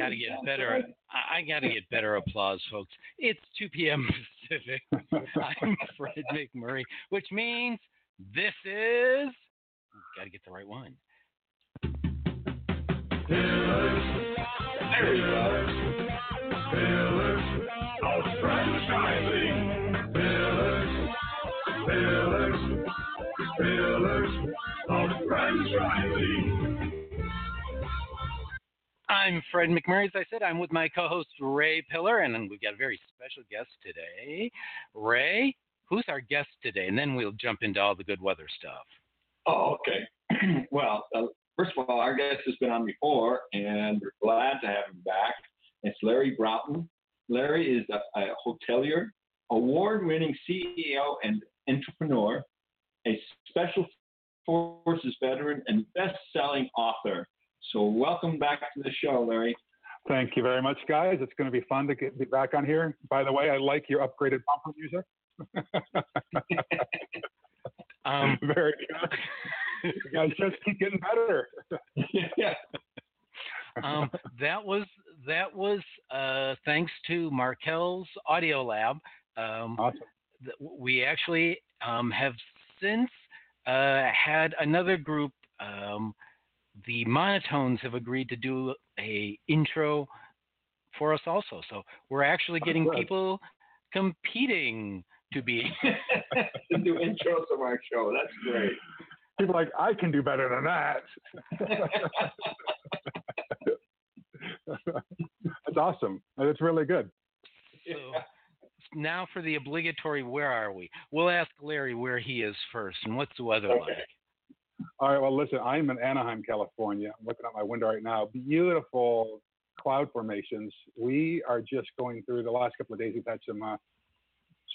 gotta get better. I, I gotta get better applause, folks. It's 2 p.m. Pacific. I'm Fred McMurray, which means this is. Gotta get the right one. There you go. Pillars of franchising. Pillars, pillars, pillars of franchising. I'm Fred McMurray. As I said, I'm with my co-host Ray Pillar, and we've got a very special guest today. Ray, who's our guest today? And then we'll jump into all the good weather stuff. Oh, okay. well, uh, first of all, our guest has been on before, and we're glad to have him back. It's Larry Broughton. Larry is a, a hotelier, award-winning CEO and entrepreneur, a special forces veteran, and best-selling author. So welcome back to the show, Larry. Thank you very much, guys. It's going to be fun to get be back on here. By the way, I like your upgraded bumper music. Um, very good. You guys just keep getting better. yeah. um, that was that was uh, thanks to Markel's Audio Lab. Um, Awesome. th- we actually um, have since uh, had another group. The Monotones have agreed to do a intro for us also. So we're actually Oh, getting good. people competing to be. to do intros of our show. That's great. People like, I can do better than that. That's awesome. That's really good. So now for the obligatory, where are we? We'll ask Larry where he is first and what's the weather Okay. like. All right. Well, listen, I'm in Anaheim, California. I'm looking out my window right now. Beautiful cloud formations. We are just going through the last couple of days. We've had some uh,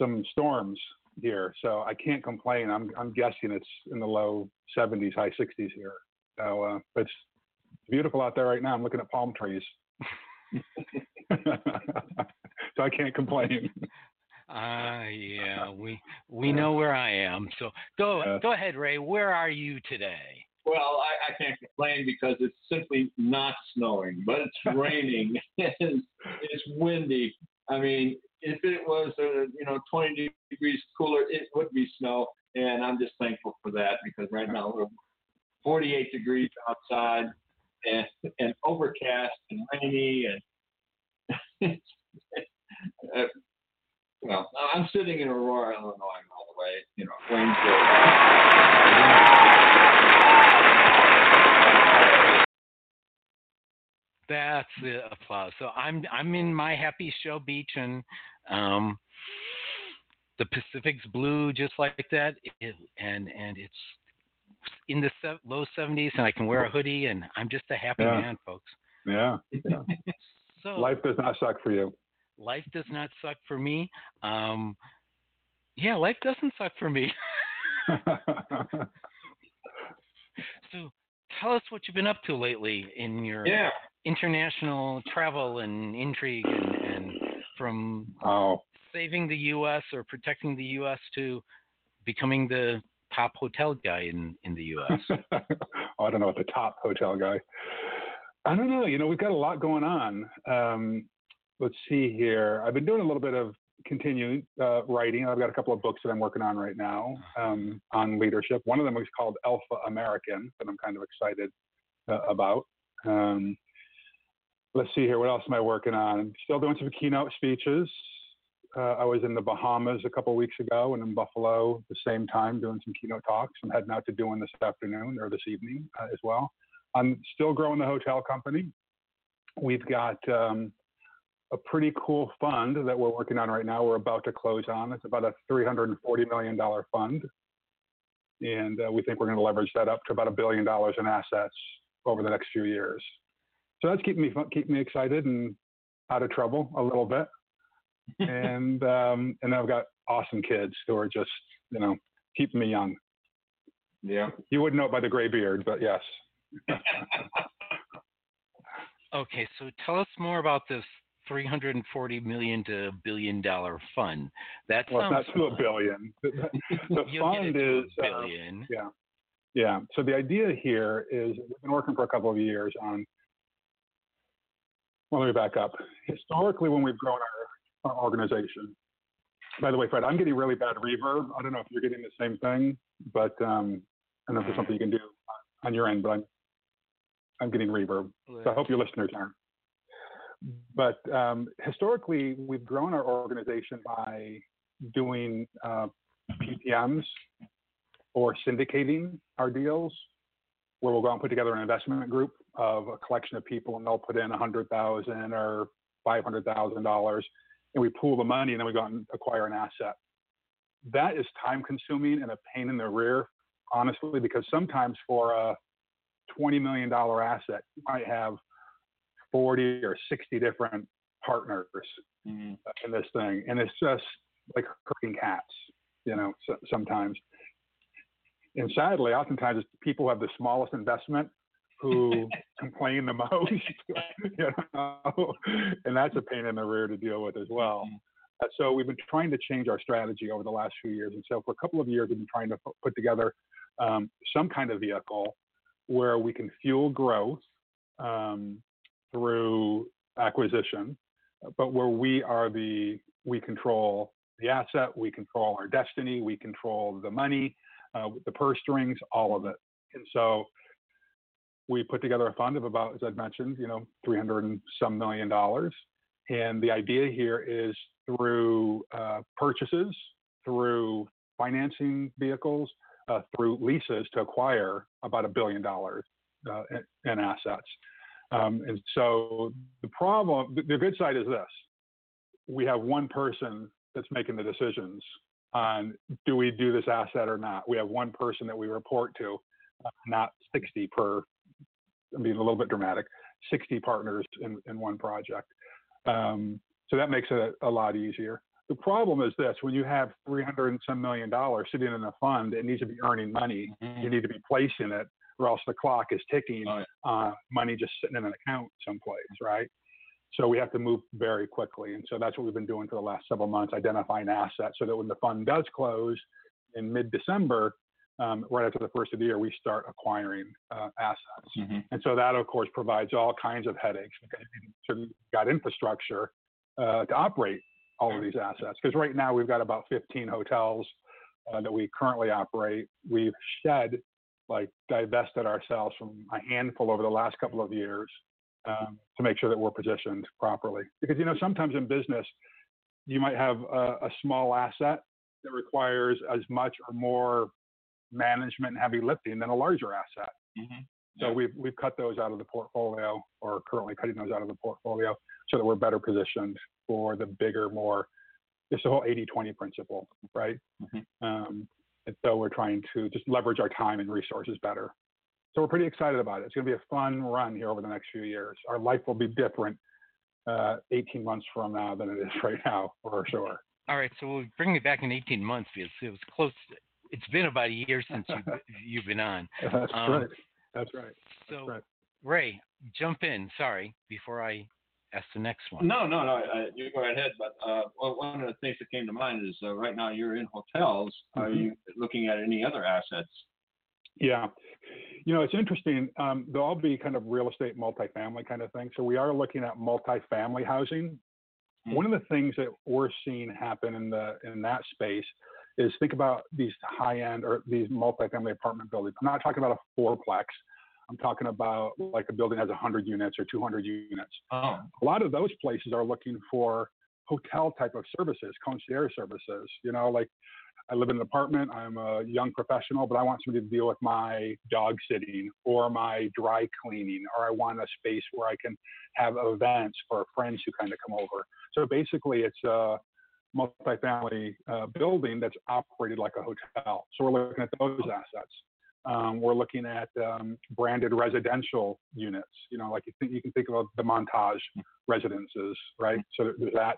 some storms here, so I can't complain. I'm I'm guessing it's in the low 70s, high 60s here. So uh, it's beautiful out there right now. I'm looking at palm trees. so I can't complain. Ah, yeah, we we know where I am. So go Yeah. go ahead, Ray. Where are you today? Well, I, I can't complain because it's simply not snowing, but it's raining. it's, it's windy. I mean, if it was, uh, you know, 20 degrees cooler, it would be snow, and I'm just thankful for that because right now we're 48 degrees outside and and overcast and rainy and uh, well, I'm sitting in Aurora, Illinois, all the way, you know, Waynesville. That's the applause. So I'm I'm in my happy show beach and um, the Pacific's blue just like that, it, and and it's in the se- low 70s, and I can wear a hoodie, and I'm just a happy Yeah. man, folks. Yeah. So Life does not suck for you. Life does not suck for me. Um, yeah, life doesn't suck for me. So tell us what you've been up to lately in your Yeah. international travel and intrigue and, and from oh, saving the U.S. or protecting the U.S. to becoming the top hotel guy in, in the U.S. oh, I don't know what the top hotel guy. I don't know. You know, we've got a lot going on. Um, let's see here. I've been doing a little bit of continuing uh, writing. I've got a couple of books that I'm working on right now um, on leadership. One of them is called Alpha American, that I'm kind of excited uh, about. Um, let's see here. What else am I working on? Still doing some keynote speeches. Uh, I was in the Bahamas a couple weeks ago and in Buffalo the same time doing some keynote talks. I'm heading out to do one this afternoon or this evening uh, as well. I'm still growing the hotel company. We've got um, a pretty cool fund that we're working on right now. We're about to close on. It's about a $340 million fund. And uh, we think we're going to leverage that up to about a billion dollars in assets over the next few years. So that's keeping me keeping me excited and out of trouble a little bit. and um, and I've got awesome kids who are just you know keeping me young. Yeah. You wouldn't know it by the gray beard, but yes. okay, so tell us more about this 340 million to a billion dollar fund. That Well, not to a billion. The, the You'll get it fund is a uh, billion. yeah, yeah. So the idea here is we've been working for a couple of years on. well, let me back up. Historically, when we've grown our, our organization, by the way, Fred, I'm getting really bad reverb. I don't know if you're getting the same thing, but um, I don't know if there's something you can do on your end, but I'm I'm getting reverb. So I hope your listeners aren't. But um, historically, we've grown our organization by doing uh, PPMs or syndicating our deals, where we'll go and put together an investment group of a collection of people, and they'll put in a hundred thousand or five hundred thousand dollars, and we pool the money, and then we go and acquire an asset. That is time consuming and a pain in the rear, honestly, because sometimes for a $20 million asset, you might have 40 or 60 different partners mm-hmm. in this thing. And it's just like herding cats, you know, so, sometimes. And sadly, oftentimes it's people who have the smallest investment who complain the most, you know, and that's a pain in the rear to deal with as well. Mm-hmm. Uh, so we've been trying to change our strategy over the last few years. And so for a couple of years, we've been trying to put together um, some kind of vehicle where we can fuel growth um, through acquisition, but where we are the we control the asset, we control our destiny, we control the money, uh, the purse strings, all of it. And so we put together a fund of about, as I'd mentioned, you know, 300 and some million dollars. And the idea here is through uh, purchases, through financing vehicles, uh, through leases to acquire about a billion dollars uh, in, assets. Um, and so the problem, the good side is this: we have one person that's making the decisions on do we do this asset or not. We have one person that we report to, uh, not 60 per. I mean, a little bit dramatic. 60 partners in, in one project. Um, so that makes it a, a lot easier. The problem is this: when you have 300 and some million dollars sitting in a fund, it needs to be earning money. Mm-hmm. You need to be placing it, or else the clock is ticking. Oh, yeah. uh, money just sitting in an account someplace, right? So we have to move very quickly, and so that's what we've been doing for the last several months, identifying assets, so that when the fund does close in mid-December, um, right after the first of the year, we start acquiring uh, assets. Mm-hmm. And so that, of course, provides all kinds of headaches because you've got infrastructure uh, to operate all of these assets. Because right now we've got about 15 hotels uh, that we currently operate. We've shed, like divested ourselves from a handful over the last couple of years um, to make sure that we're positioned properly. Because you know sometimes in business you might have a, a small asset that requires as much or more management and heavy lifting than a larger asset. Mm-hmm. So we've we've cut those out of the portfolio, or currently cutting those out of the portfolio, so that we're better positioned for the bigger, more. It's the whole 80-20 principle, right? Mm-hmm. Um, and so we're trying to just leverage our time and resources better. So we're pretty excited about it. It's going to be a fun run here over the next few years. Our life will be different uh, 18 months from now than it is right now, for sure. All right, so we'll bring me back in 18 months because it was close. It's been about a year since you, you've been on. That's um, right. That's right. So, right. Ray, jump in. Sorry, before I ask the next one. No, no, no. Uh, you go ahead. But uh, one of the things that came to mind is uh, right now you're in hotels. Mm-hmm. Are you looking at any other assets? Yeah. You know, it's interesting. Um, they'll all be kind of real estate multifamily kind of thing. So we are looking at multifamily housing. Mm-hmm. One of the things that we're seeing happen in the in that space is think about these high end or these multifamily apartment buildings. I'm not talking about a fourplex. I'm talking about like a building has 100 units or 200 units. Oh. A lot of those places are looking for hotel type of services, concierge services. You know, like I live in an apartment, I'm a young professional, but I want somebody to deal with my dog sitting or my dry cleaning, or I want a space where I can have events for friends who kind of come over. So basically, it's a multifamily uh, building that's operated like a hotel. So we're looking at those assets. Um, we're looking at um, branded residential units. You know, like you, think, you can think of the Montage residences, right? So there's that,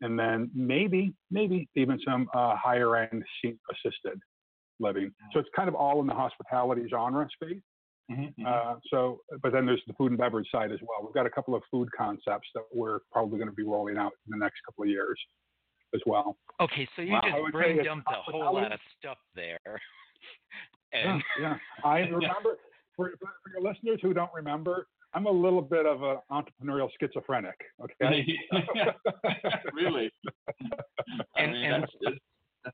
and then maybe, maybe even some uh, higher end assisted living. So it's kind of all in the hospitality genre space. Mm-hmm, mm-hmm. Uh, so, but then there's the food and beverage side as well. We've got a couple of food concepts that we're probably going to be rolling out in the next couple of years as well. Okay, so you wow, just brain dumped a whole lot of stuff there. and... Yeah, yeah. I remember for, for your listeners who don't remember, I'm a little bit of an entrepreneurial schizophrenic. Okay. really. And- mean, and-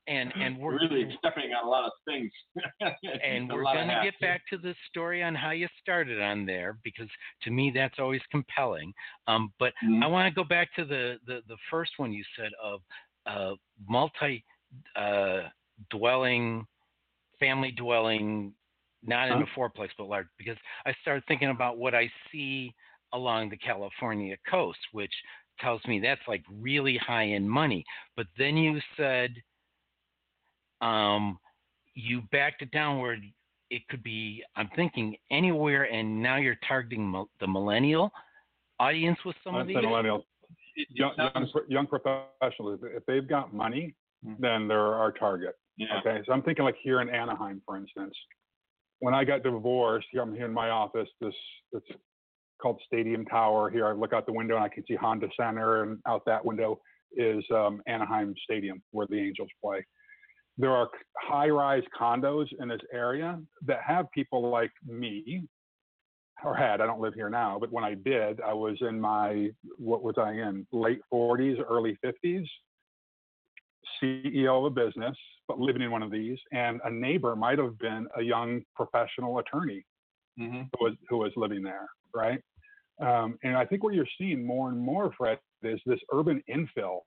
and and we're really stepping on a lot of things. and we're going to get back to the story on how you started on there because to me that's always compelling. Um, but Mhm. I want to go back to the, the, the first one you said of uh, multi uh, dwelling, family dwelling, not in Huh? a fourplex but large. Because I started thinking about what I see along the California coast, which tells me that's like really high end money. But then you said um, you backed it down where it could be. I'm thinking anywhere, and now you're targeting mil- the millennial audience with some of I'm these. It- it young, young, young professionals. If they've got money, Mhm. then they're our target. Yeah. Okay, so I'm thinking like here in Anaheim, for instance. When I got divorced, here I'm here in my office. This it's called Stadium Tower. Here I look out the window and I can see Honda Center, and out that window is um, Anaheim Stadium where the Angels play. There are high-rise condos in this area that have people like me, or had. I don't live here now, but when I did, I was in my what was I in late 40s, early 50s. CEO of a business, but living in one of these, and a neighbor might have been a young professional attorney Mhm. who was who was living there, right? Um, and I think what you're seeing more and more, Fred, is this urban infill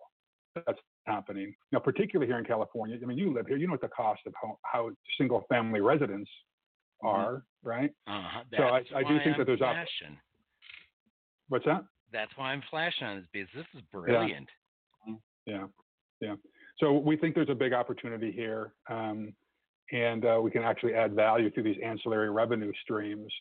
that's happening. Now, particularly here in California. I mean, you live here, you know what the cost of how, how single-family residents are, right? Uh-huh. So I- I do think that I'm there's op- flashing. What's that? That's why I'm flashing on this because this is brilliant. Yeah, yeah. So we think there's a big opportunity here, um, and uh, we can actually add value through these ancillary revenue streams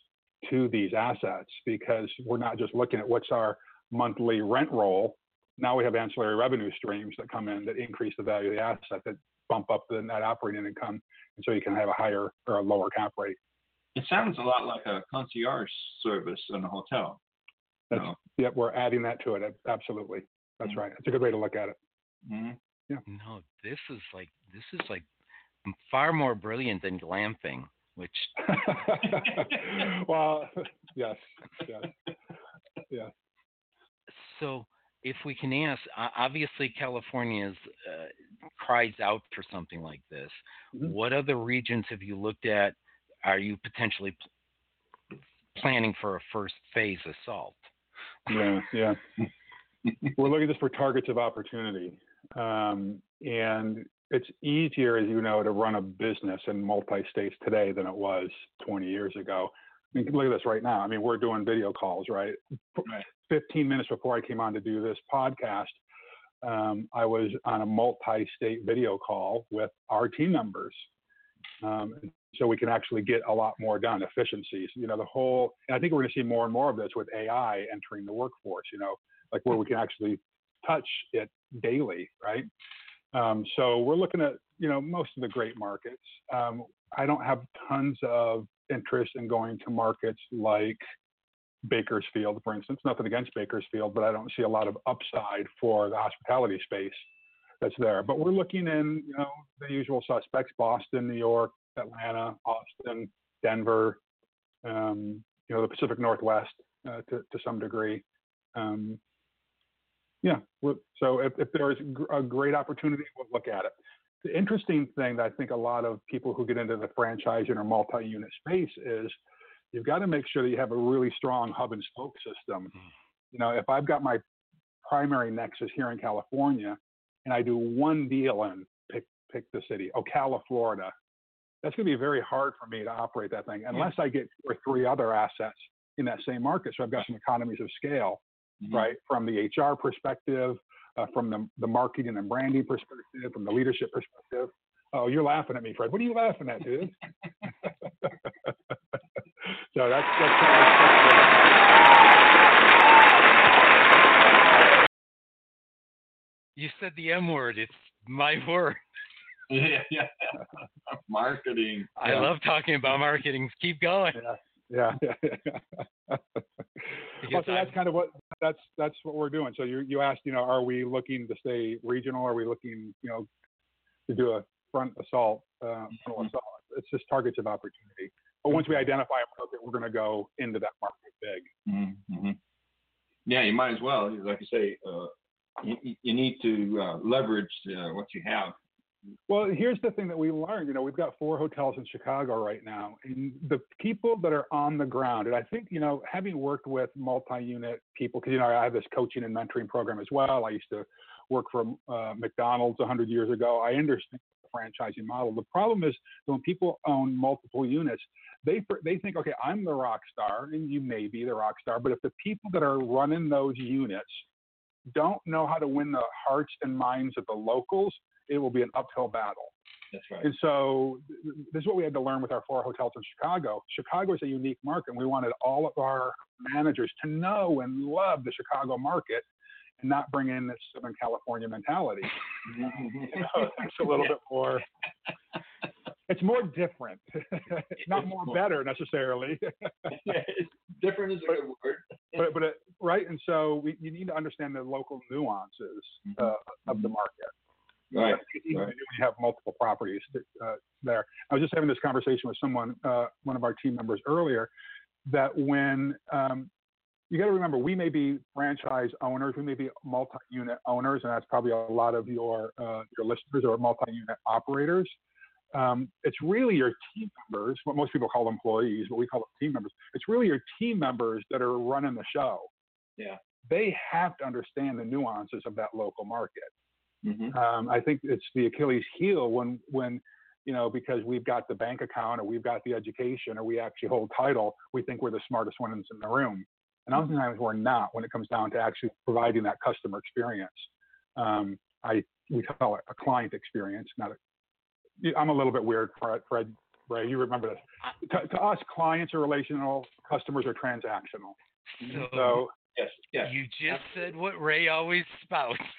to these assets because we're not just looking at what's our monthly rent roll. Now we have ancillary revenue streams that come in that increase the value of the asset that bump up the net operating income, and so you can have a higher or a lower cap rate. It sounds a lot like a concierge service in a hotel. That's know? yep, we're adding that to it. Absolutely, that's Mhm. right. It's a good way to look at it. Mhm. No, this is like this is like far more brilliant than glamping, which well, yes, yes, yes. so if we can ask, obviously California is, uh, cries out for something like this. Mhm. What other regions have you looked at? Are you potentially pl- planning for a first phase assault? Yeah, yeah. We're looking just for targets of opportunity. Um, and it's easier, as you know, to run a business in multi states today than it was 20 years ago. I mean, look at this right now. I mean, we're doing video calls, right? Right. 15 minutes before I came on to do this podcast, um, I was on a multi state video call with our team members. Um, so we can actually get a lot more done, efficiencies. You know, the whole, I think we're going to see more and more of this with AI entering the workforce, you know, like where we can actually touch it daily, right? Um, so we're looking at, you know, most of the great markets. Um, I don't have tons of interest in going to markets like Bakersfield, for instance. Nothing against Bakersfield, but I don't see a lot of upside for the hospitality space that's there. But we're looking in, you know, the usual suspects: Boston, New York, Atlanta, Austin, Denver, um, you know, the Pacific Northwest uh, to to some degree. Um, yeah, so if, if there is a great opportunity, we'll look at it. The interesting thing that I think a lot of people who get into the franchising or multi-unit space is you've got to make sure that you have a really strong hub and spoke system. Mm-hmm. You know, if I've got my primary nexus here in California and I do one deal in pick pick the city, Ocala, Florida, that's going to be very hard for me to operate that thing unless I get two or three other assets in that same market. So I've got some economies of scale Mhm. right? From the HR perspective, uh, from the, the marketing and branding perspective, from the leadership perspective. Oh, you're laughing at me, Fred. What are you laughing at, dude? so that's, that's, that's You said the M word. It's my word. Yeah, yeah. Marketing. I Yeah. love talking about marketing. Keep going. yeah, yeah. yeah. well, so that's kind of what that's that's what we're doing. So you you asked, you know, are we looking to stay regional? Are we looking, you know, to do a front assault, uh, frontal Mhm. assault? It's just targets of opportunity. But once we identify a market, we're going to go into that market big. Mm-hmm. Yeah, you might as well. Like you say, uh, you, you need to uh, leverage uh, what you have. Well, here's the thing that we learned. You know, we've got four hotels in Chicago right now, and the people that are on the ground, and I think, you know, having worked with multi-unit people, because you know, I have this coaching and mentoring program as well. I used to work for uh, McDonald's 100 years ago. I understand the franchising model. The problem is when people own multiple units, they they think, okay, I'm the rock star, and you may be the rock star, but if the people that are running those units don't know how to win the hearts and minds of the locals, it will be an uphill battle. That's right. And so this is what we had to learn with our four hotels in Chicago. Chicago is a unique market. And we wanted all of our managers to know and love the Chicago market and not bring in this Southern California mentality. you know, it's a little bit more. It's more different, not more, more, better necessarily. yeah, different is a good word. but but it, right, and so we, you need to understand the local nuances uh, mm-hmm. of the market. Right. Right. when you have multiple properties uh, there. I was just having this conversation with someone, uh, one of our team members earlier, that when um, you got to remember, we may be franchise owners, we may be multi-unit owners, and that's probably a lot of your uh, your listeners or multi-unit operators. Um, it's really your team members, what most people call employees, but we call them team members. It's really your team members that are running the show. Yeah. They have to understand the nuances of that local market. Mm-hmm. Um, I think it's the Achilles heel when when you know because we've got the bank account or we've got the education or we actually hold title, we think we're the smartest ones in the room, and mm-hmm. oftentimes we're not when it comes down to actually providing that customer experience. Um, I we call it a client experience, not a. I'm a little bit weird, Fred. Fred Ray, you remember this? To, to us, clients are relational, customers are transactional. So, so yes, yes. You just said what Ray always spouts.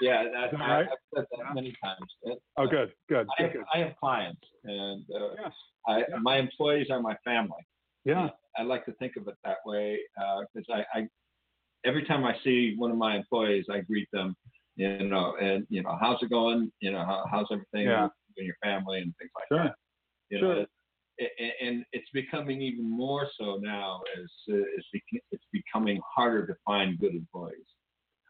Yeah, I, I, have said that many times. oh, good, good. I have, good. I have clients, and uh, yes. I, yeah. my employees are my family. Yeah. I like to think of it that way because uh, I, I, every time I see one of my employees, I greet them, you know, and you know, how's it going? You know, how, how's everything yeah. in your family and things like sure. that. You sure. know, and it's becoming even more so now as uh, it's becoming harder to find good employees.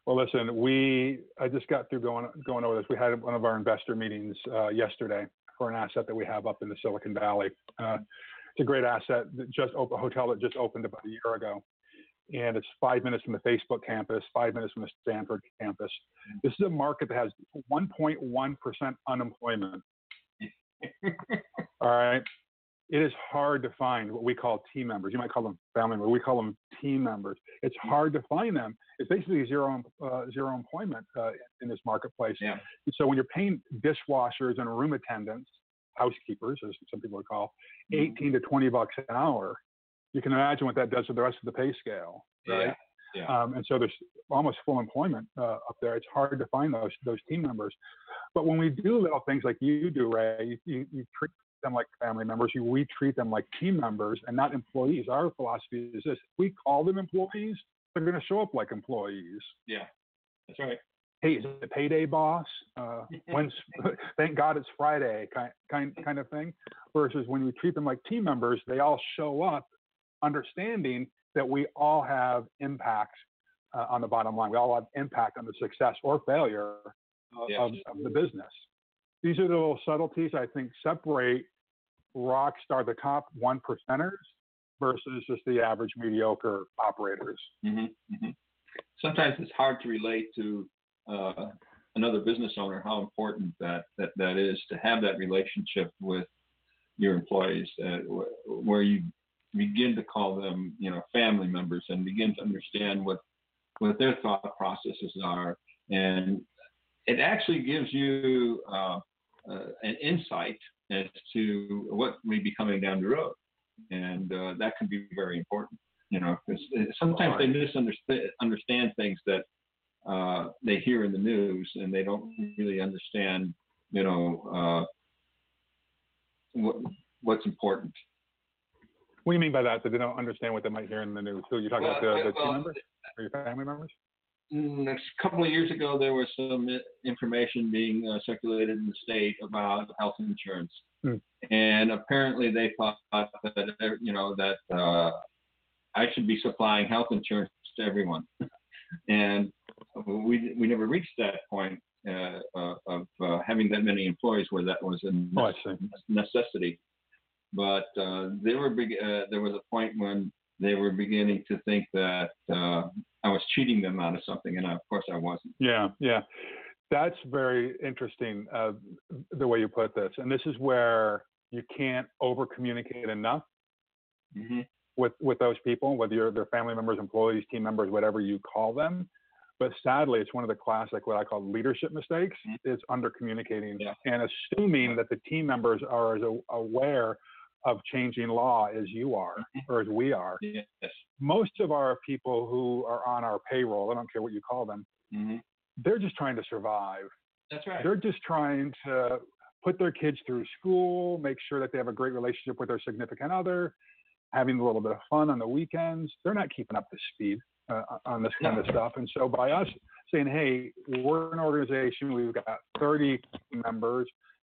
Well, listen, we I just got through going going over this. We had one of our investor meetings uh, yesterday for an asset that we have up in the Silicon Valley. Uh, it's a great asset just a hotel that just opened about a year ago, and it's five minutes from the Facebook campus, five minutes from the Stanford campus. This is a market that has 1.1 percent unemployment. All right, it is hard to find what we call team members. You might call them family members. We call them team members. It's hard to find them. It's basically zero uh, zero employment uh, in this marketplace. Yeah. So when you're paying dishwashers and room attendants, housekeepers, as some people would call, Mm-hmm. 18 to 20 bucks an hour, you can imagine what that does to the rest of the pay scale, right? Yeah. yeah. Um, and so there's almost full employment uh, up there. It's hard to find those those team members. But when we do little things like you do, Ray, you, you treat them like family members. We treat them like team members and not employees. Our philosophy is this: if we call them employees, they're going to show up like employees. Yeah, that's right. Hey, is it payday, boss? Uh, when's thank God it's Friday, kind kind kind of thing. Versus when we treat them like team members, they all show up, understanding that we all have impact uh, on the bottom line. We all have impact on the success or failure of, Yes. of, of the business. These are the little subtleties I think separate Rockstar, the top one percenters, versus just the average mediocre operators. hmm hmm Sometimes it's hard to relate to uh, another business owner how important that, that that is to have that relationship with your employees, uh, where you begin to call them, you know, family members and begin to understand what what their thought processes are, and it actually gives you uh, an insight as to what may be coming down the road, and uh, that can be very important. You know, because sometimes they misunderstand things that uh, they hear in the news, and they don't really understand. You know, uh, what what's important. What do you mean by that? That they don't understand what they might hear in the news? So you're talking about the, the well, team members or your family members? Mm, a couple of years ago, there was some information being uh, circulated in the state about health insurance, Hmm. and apparently they thought that uh, you know that uh, I should be supplying health insurance to everyone, and we we never reached that point uh, of uh, having that many employees where that was a Oh, necessity. But uh, they were big, uh, there was a point when they were beginning to think that uh, I was cheating them out of something, and of course I wasn't. Yeah, yeah. That's very interesting, uh, the way you put this. And this is where you can't over communicate enough hmm with, with those people, whether you're their family members, employees, team members, whatever you call them. But sadly, it's one of the classic, what I call leadership mistakes, is under communicating Yeah. and assuming that the team members are as aware of changing law as you are or as we are. Yes. Most of our people who are on our payroll, I don't care what you call them, hmm they're just trying to survive. That's right. They're just trying to put their kids through school, make sure that they have a great relationship with their significant other, having a little bit of fun on the weekends. They're not keeping up the speed uh, on this kind of stuff. And so by us saying, hey, we're an organization, we've got 30 members,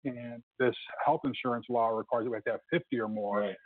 and this health insurance law requires that we have to have 50 or more, Right.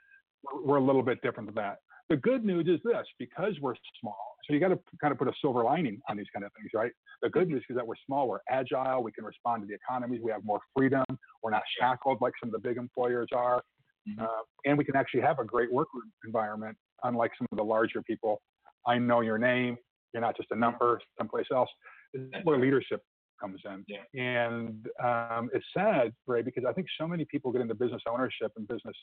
we're- a little bit different than that. The good news is this because we're small, so you got to kind of put a silver lining on these kind of things, right? The good news is that we're small, we're agile, we can respond to the economies, we have more freedom, we're not shackled like some of the big employers are, Mhm. uh, and we can actually have a great work environment, unlike some of the larger people. I know your name, you're not just a number someplace else. This is where leadership comes in. Yeah. And um, it's sad, Ray, because I think so many people get into business ownership and business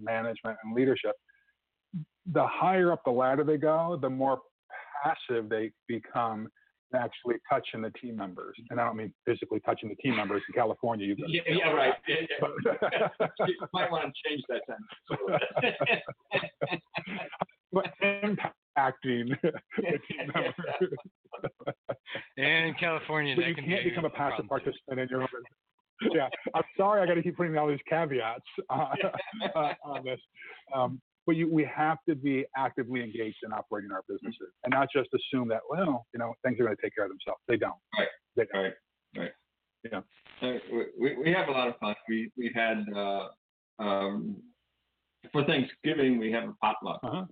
management and leadership. The higher up the ladder they go, the more passive they become in actually touching the team members. And I don't mean physically touching the team members in California. You've Yeah, yeah, right. Yeah, yeah. But, you might want to change that sentence. but impacting the team members. And California, but you can can't be become a passive too. participant in your own business. Yeah, I'm sorry, I got to keep putting all these caveats uh, uh, on this. Um, but you, we have to be actively engaged in operating our businesses and not just assume that, well, you know, things are going to take care of themselves. They don't. Right. They don't. Right, right. Yeah. Uh, we, we have a lot of fun. We we had uh, um, for Thanksgiving we have a potluck, Uh-huh.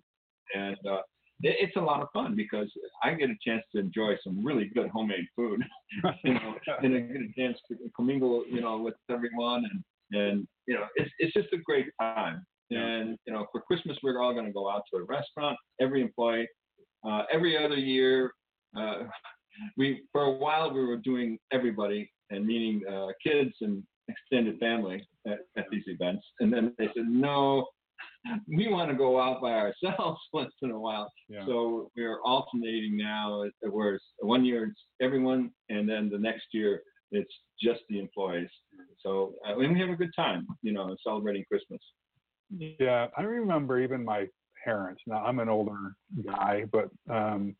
and uh, it, it's a lot of fun because I get a chance to enjoy some really good homemade food, you know, and I get a chance to commingle, you know, with everyone, and and you know, it's it's just a great time. And you know, for Christmas we're all going to go out to a restaurant. Every employee, uh, every other year. Uh, we for a while we were doing everybody and meaning uh, kids and extended family at, at these events, and then they said no, we want to go out by ourselves once in a while. Yeah. So we're alternating now, uh, where it's one year it's everyone, and then the next year it's just the employees. So uh, and we have a good time, you know, celebrating Christmas. Yeah, I remember even my parents. Now I'm an older guy, but um,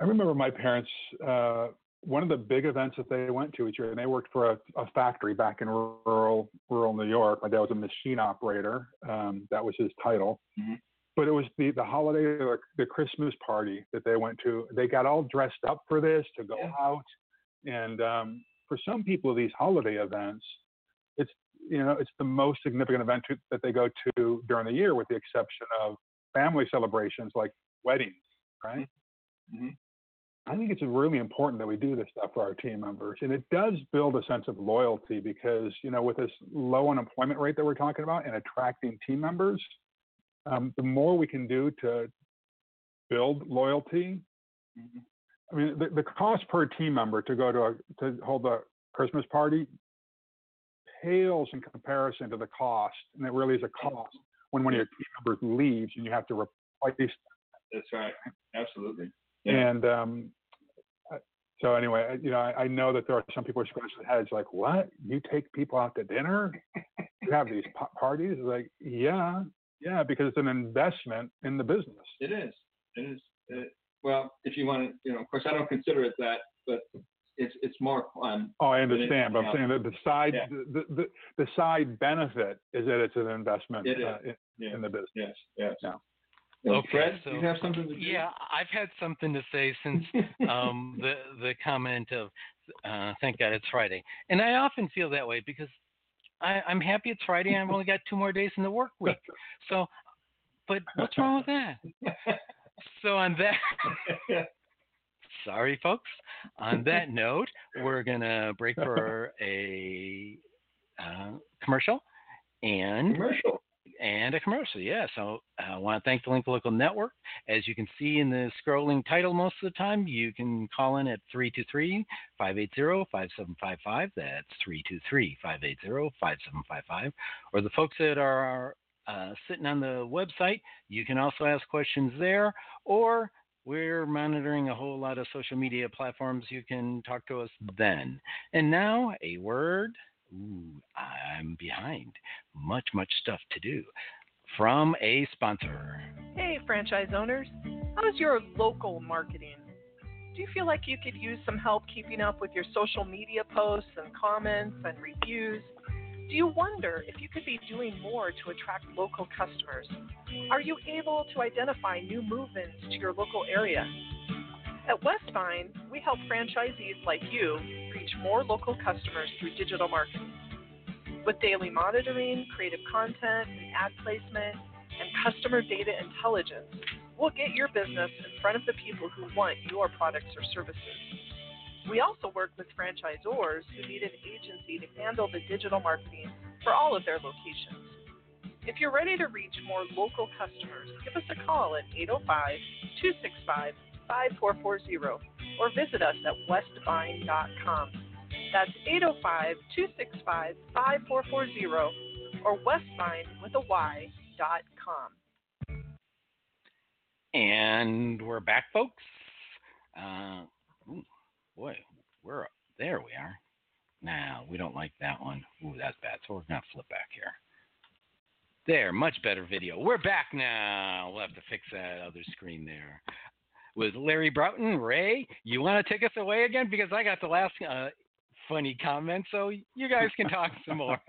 I remember my parents. Uh, one of the big events that they went to each year, and they worked for a, a factory back in rural rural New York. My dad was a machine operator. Um, that was his title. Mhm. But it was the the holiday, or the Christmas party that they went to. They got all dressed up for this to go Yeah. out, and um, for some people, these holiday events, it's you know it's the most significant event to, that they go to during the year, with the exception of family celebrations like weddings, right? Mhm. I think it's really important that we do this stuff for our team members, and it does build a sense of loyalty because you know with this low unemployment rate that we're talking about and attracting team members, um, the more we can do to build loyalty. Mhm. I mean, the, the cost per team member to go to a, to hold a Christmas party pales in comparison to the cost, and it really is a cost when one of your team members leaves and you have to replace That's right, absolutely. Yeah. and um, so anyway, you know, I, I know that there are some people who scratch their heads like, "What? You take people out to dinner? You have these pa- parties?" Like, yeah, yeah, because it's an investment in the business. It is. It is. It, well, if you want to, you know, of course, I don't consider it that, but it's it's more fun. Oh, I understand, but I'm saying that the side, Yeah. the, the the side benefit is that it's an investment It uh, in, Yeah. in the business. Yes. Yes. Yeah. Okay, Fred, so- you have something to do? Yeah, I've had something to say since um, the the comment of uh, thank God it's Friday, and I often feel that way because I, I'm happy it's Friday. and I've only got two more days in the work week. So, but what's wrong with that? So on that, sorry folks. On that note, we're gonna break for a uh, commercial and Commercial. And a commercial. Yeah. So I want to thank the Link Local Network. As you can see in the scrolling title most of the time, you can call in at 323 580 5755. That's 323 580 5755. Or the folks that are uh, sitting on the website, you can also ask questions there. Or we're monitoring a whole lot of social media platforms. You can talk to us then. And now a word. Ooh, I'm behind much, much stuff to do from a sponsor. Hey, franchise owners, how's your local marketing? Do you feel like you could use some help keeping up with your social media posts and comments and reviews? Do you wonder if you could be doing more to attract local customers? Are you able to identify new movements to your local area? At Westvine, we help franchisees like you reach more local customers through digital marketing. With daily monitoring, creative content, and ad placement, and customer data intelligence, we'll get your business in front of the people who want your products or services. We also work with franchisors who need an agency to handle the digital marketing for all of their locations. If you're ready to reach more local customers, give us a call at 805 265 5440 or visit us at westvine.com. That's 805 265 5440 or westvine with a Y dot com. And we're back, folks. Uh, ooh, boy, we're there. We are. Now we don't like that one. Ooh, that's bad. So we're gonna flip back here. There, much better video. We're back now. We'll have to fix that other screen there. With Larry Broughton, Ray, you want to take us away again because I got the last uh, funny comment, so you guys can talk some more.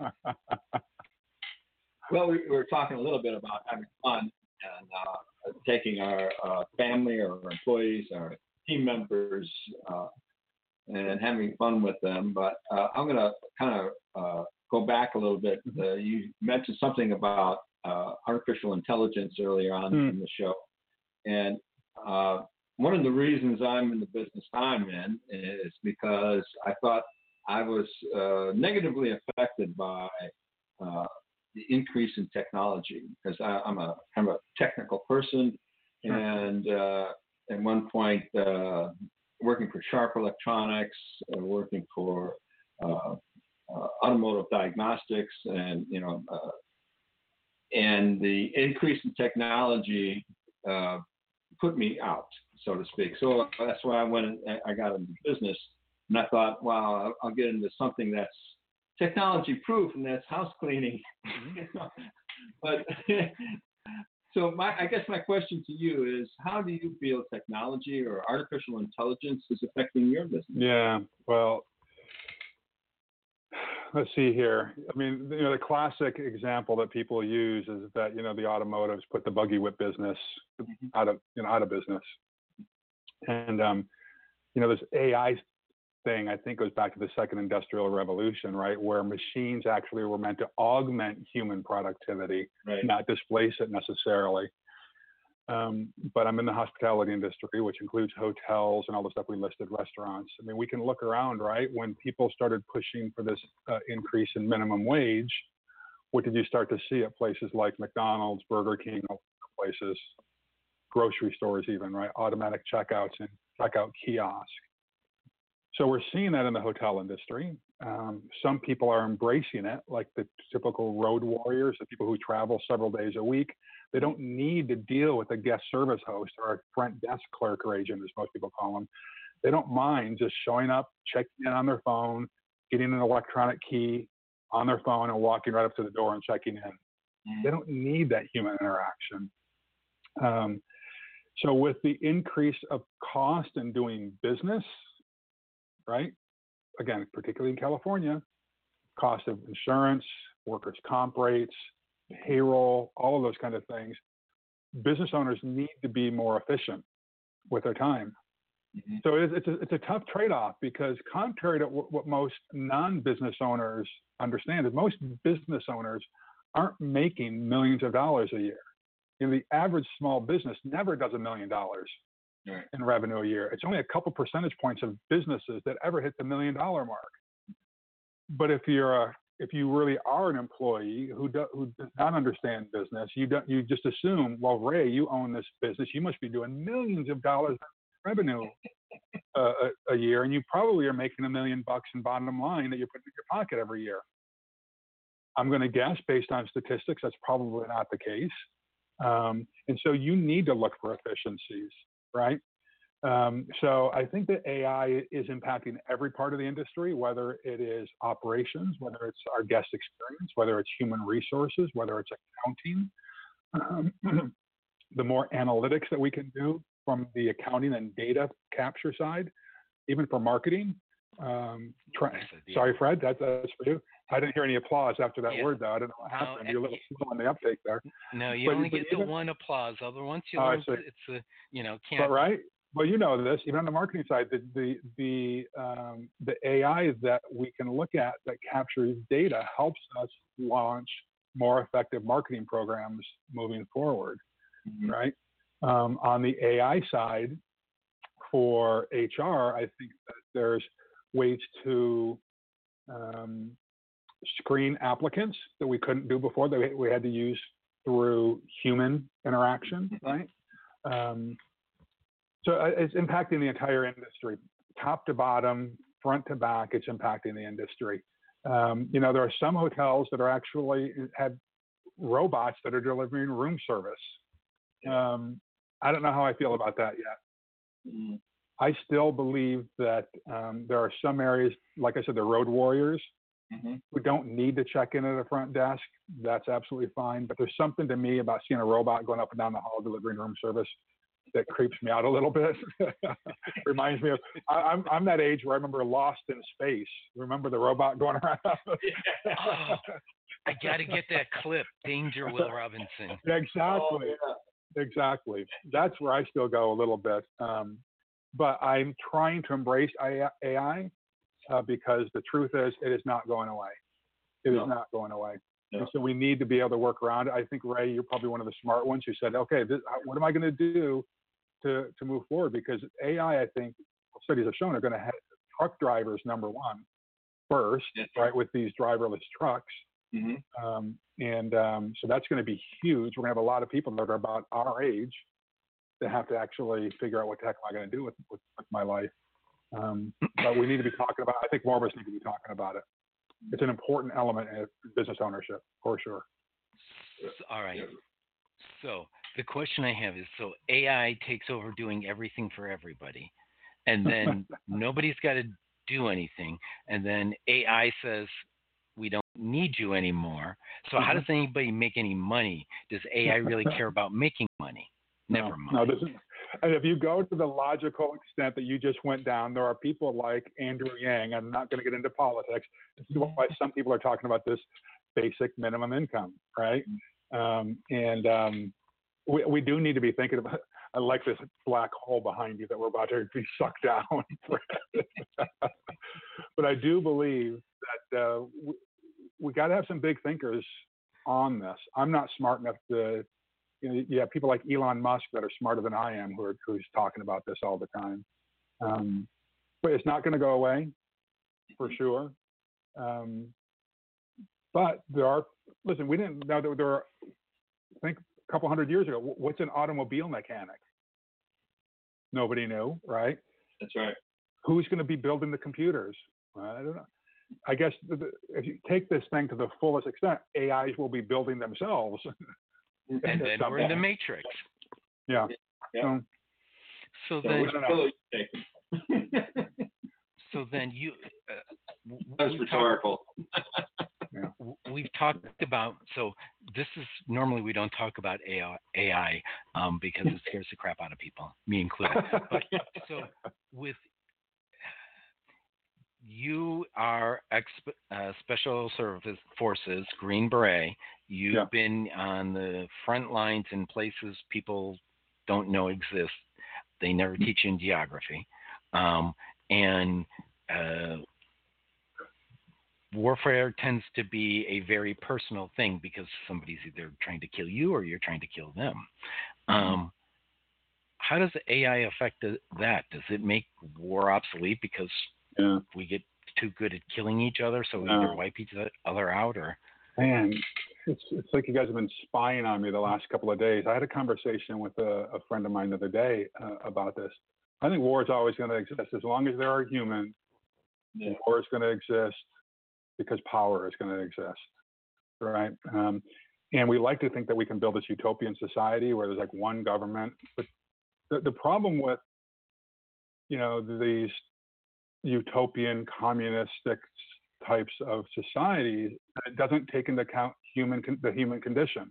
Well, we, we were talking a little bit about having fun and uh, taking our uh, family or our employees, our team members, uh, and having fun with them. But uh, I'm going to kind of uh, go back a little bit. Uh, you mentioned something about uh, artificial intelligence earlier on Hmm. in the show. And uh, one of the reasons I'm in the business I'm in is because I thought I was uh, negatively affected by uh, the increase in technology because I'm a I'm a technical person, and uh, at one point uh, working for Sharp Electronics, uh, working for uh, uh, automotive diagnostics, and you know, uh, and the increase in technology uh, put me out, so to speak. So that's why I went. and I got into business, and I thought, wow, I'll- get into something that's technology proof, and that's house cleaning. Mm-hmm. but so my, I guess my question to you is, how do you feel technology or artificial intelligence is affecting your business? Yeah, well, let's see here. I mean, you know, the classic example that people use is that you know the automotives put the buggy whip business mm-hmm. out of you know out of business, and um, you know this AI thing I think goes back to the second industrial revolution, right, where machines actually were meant to augment human productivity Right. not displace it necessarily. Um, but I'm in the hospitality industry, which includes hotels and all the stuff we listed, restaurants. I mean, we can look around, right? When people started pushing for this uh, increase in minimum wage, what did you start to see at places like McDonald's, Burger King, all places, grocery stores, even, right? Automatic checkouts and checkout kiosks. So we're seeing that in the hotel industry. Um, some people are embracing it, like the typical road warriors, the people who travel several days a week. They don't need to deal with a guest service host or a front desk clerk or agent, as most people call them. They don't mind just showing up, checking in on their phone, getting an electronic key on their phone, and walking right up to the door and checking in. They don't need that human interaction. Um, so, with the increase of cost in doing business, right? Again, particularly in California, cost of insurance, workers' comp rates, payroll, all of those kind of things. business owners need to be more efficient with their time. Mhm. So it's, it's, a, it's a tough trade off because, contrary to what, what most non business owners understand, is most business owners aren't making millions of dollars a year. You know, the average small business never does a million dollars Right. in revenue a year. It's only a couple percentage points of businesses that ever hit the million dollar mark. But if you're a if you really are an employee who do, who does not understand business, you don't you just assume, well, Ray, you own this business, you must be doing millions of dollars in revenue uh, a, a year, and you probably are making a million bucks in bottom line that you're putting in your pocket every year. I'm going to guess, based on statistics, that's probably not the case. Um, and so you need to look for efficiencies, right? Um, so I think that AI is impacting every part of the industry, whether it is operations, whether it's our guest experience, whether it's human resources, whether it's accounting. Um, the more analytics that we can do from the accounting and data capture side, even for marketing. Um, try, sorry, Fred, that, that's for you. I didn't hear any applause after that Yeah. word, though. I don't know what No, happened. You're a little slow on the uptake there. No, you But- only but get the one applause. Other once you Oh, it's a you know can't. right, well, you know this. Even on the marketing side, the the the um, the AI that we can look at that captures data helps us launch more effective marketing programs moving forward. Mhm. Right. Um, on the AI side, for HR, I think that there's ways to um, screen applicants that we couldn't do before that we- had to use through human interaction, right? Um, so uh, it's impacting the entire industry, top to bottom, front to back. It's impacting the industry. Um, you know, there are some hotels that are actually have robots that are delivering room service. Um, I don't know how I feel about that yet. Mhm. I still believe that um, there are some areas, like I said, the road warriors Mhm. who don't need to check in at a front desk. That's absolutely fine. But there's something to me about seeing a robot going up and down the hall delivering room service that creeps me out a little bit. Reminds me of I, I'm I'm that age where I remember Lost in Space. Remember the robot going around? Oh, I got to get that clip. Danger, Will Robinson. exactly. Oh, yeah. Exactly. That's where I still go a little bit. Um, but I'm trying to embrace AI AI, uh, because the truth is, it is not going away. It is No. not going away. No. And so we need to be able to work around it. I think Ray, you're probably one of the smart ones who said, okay, this, what am I going to do to to move forward? Because AI, I think studies have shown are going to have truck drivers number one first, Yeah. right, with these driverless trucks. Mhm. Um, and um, so that's going to be huge. We're going to have a lot of people that are about our age that have to actually figure out what the heck am I going to do with, with, with my life. Um, but we need to be talking about. I think more of us need to be talking about it. It's an important element in business ownership for sure. All right. So the question I have is: so AI takes over doing everything for everybody, and then nobody's got to do anything, and then AI says we don't need you anymore. So how Mhm. does anybody make any money? Does AI really care about making money? Never no, mind. No, this is, and if you go to the logical extent that you just went down, there are people like Andrew Yang. I'm not going to get into politics. This is why some people are talking about this basic minimum income, right? Um, and um, we, we do need to be thinking about. I like this black hole behind you that we're about to be sucked down. but I do believe that uh, we, we got to have some big thinkers on this. I'm not smart enough to you know, you have people like Elon Musk that are smarter than I am who are who's talking about this all the time. Um, but it's not going to go away for sure. Um, but there are listen, we didn't know that there are I think a couple hundred years ago, what's an automobile mechanic? Nobody knew, right? That's right. Who's going to be building the computers? I don't know. I guess if you take this thing to the fullest extent, AIs will be building themselves. and then we're in the matrix. yeah. Yeah. So, So So then, which pill are you so then you. Uh, w- That's we've talked- rhetorical. w- we've talked about so this is normally we don't talk about AI, AI um, because it scares the crap out of people, me included. But so with you are ex uh, special service forces Green Beret, You've Yeah. been on the front lines in places people don't know exist. They never Mm-hmm. teach in geography. Um, and uh, warfare tends to be a very personal thing because somebody's either trying to kill you or you're trying to kill them. Mm-hmm. Um, how does AI affect that? Does it make war obsolete because Yeah. we get too good at killing each other, so we either wipe each other out or? Man, it's it's like you guys have been spying on me the last couple of days. I had a conversation with a, a friend of mine the other day uh, about this. I think war is always going to exist as long as there are humans. Yeah. War is going to exist because power is going to exist, right? Um, and we like to think that we can build this utopian society where there's like one government, but the, the problem with you know these utopian communistic types of societies it doesn't take into account human con- the human condition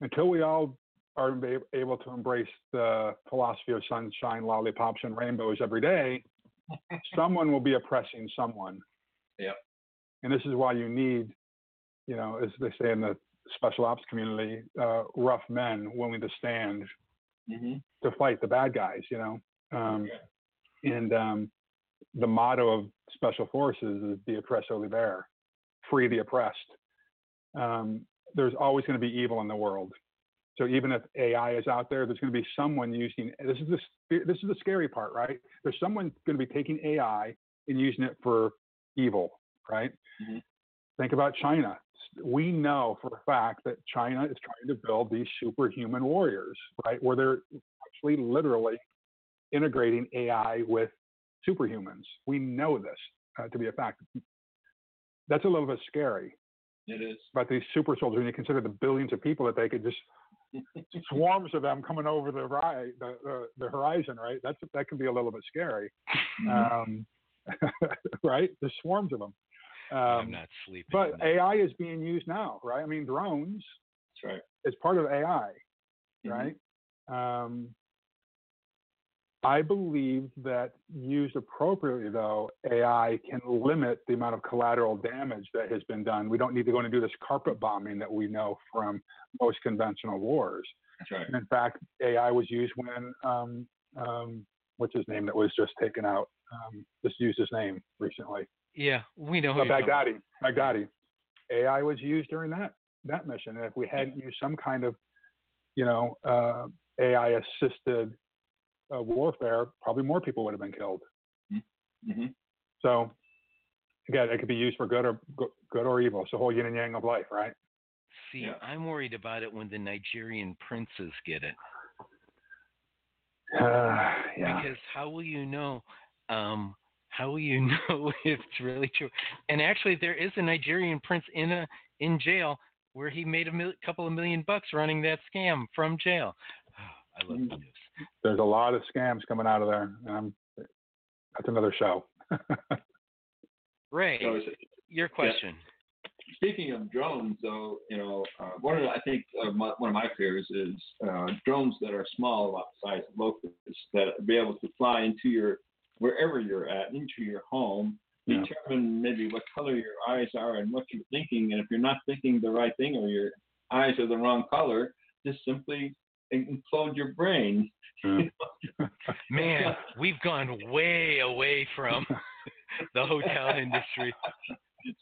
until we all are able to embrace the philosophy of sunshine lollipops and rainbows every day someone will be oppressing someone Yep. and this is why you need you know as they say in the special ops community uh, rough men willing to stand hmm to fight the bad guys, you know. Um, And um, the motto of special forces is "De oppresso liber," free the oppressed. Um, there's always going to be evil in the world. So even if AI is out there, there's going to be someone using. This is the this is the scary part, right? There's someone going to be taking AI and using it for evil, right? Mhm. Think about China. We know for a fact that China is trying to build these superhuman warriors, right? Where they're actually literally integrating AI with superhumans. We know this uh, to be a fact. That's a little bit scary It is. about these super soldiers when you consider the billions of people that they could just swarms of them coming over the, ri- the, the, the horizon, right? That's that can be a little bit scary, um, right? There's swarms of them. I'm Um, not sleeping. but tonight. AI is being used now, right? I mean, drones That's right. is part of AI, Mhm. right? Um, I believe that used appropriately, though, AI can limit the amount of collateral damage that has been done. We don't need to go and do this carpet bombing that we know from most conventional wars. That's right. In fact, AI was used when, um, um, what's his name that was just taken out? Um, just used his name recently. yeah, we know. who Uh, you're talking about. Baghdadi. Baghdadi. AI was used during that that mission. And if we hadn't used some kind of, you know, uh, AI assisted uh, warfare, probably more people would have been killed. hmm So again, it could be used for good or good or evil. It's the whole yin and yang of life, right? See, Yeah. I'm worried about it when the Nigerian princes get it. Uh, yeah. Because how will you know? Um, how will you know if it's really true? And actually, there is a Nigerian prince in a in jail where he made a mil- couple of million bucks running that scam from jail. I love Mm. the news. There's a lot of scams coming out of there. Um, that's another show. Ray, So your question. Speaking of drones, though, you know, uh, one of the, I think uh, my, one of my fears is uh, drones that are small, about the size of locusts, that be able to fly into your wherever you're at, into your home, Yeah. determine maybe what color your eyes are and what you're thinking, and if you're not thinking the right thing or your eyes are the wrong color, just simply implode your brain. Yeah. Man, we've gone way away from the hotel industry.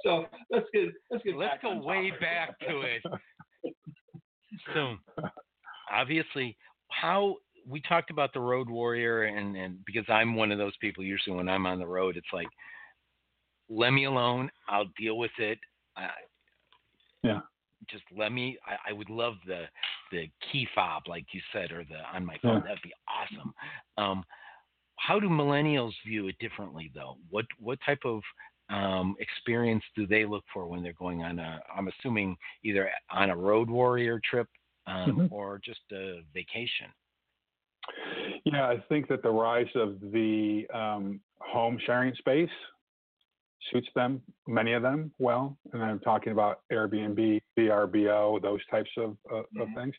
So let's get let's get Let's back go on way topic. back to it. So, obviously, how we talked about the road warrior, and and because I'm one of those people. Usually, when I'm on the road, it's like, let me alone. I'll deal with it. I, Yeah. Just let me. I, I would love the the key fob, like you said, or the on my phone. Yeah. That'd be awesome. Um, how do millennials view it differently, though? What what type of um, experience do they look for when they're going on a? I'm assuming either on a road warrior trip um, Mhm. or just a vacation. Yeah, I think that the rise of the um, home sharing space suits them, many of them, well. And I'm talking about Airbnb, VRBO, those types of, uh, of Mhm. things.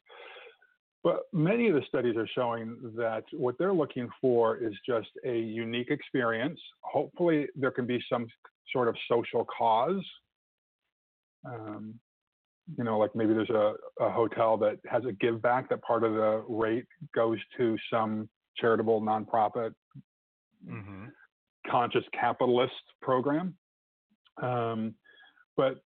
But many of the studies are showing that what they're looking for is just a unique experience. Hopefully, there can be some sort of social cause. Um, you know, like maybe there's a, a hotel that has a give back that part of the rate goes to some charitable nonprofit hmm conscious capitalist program. Um, but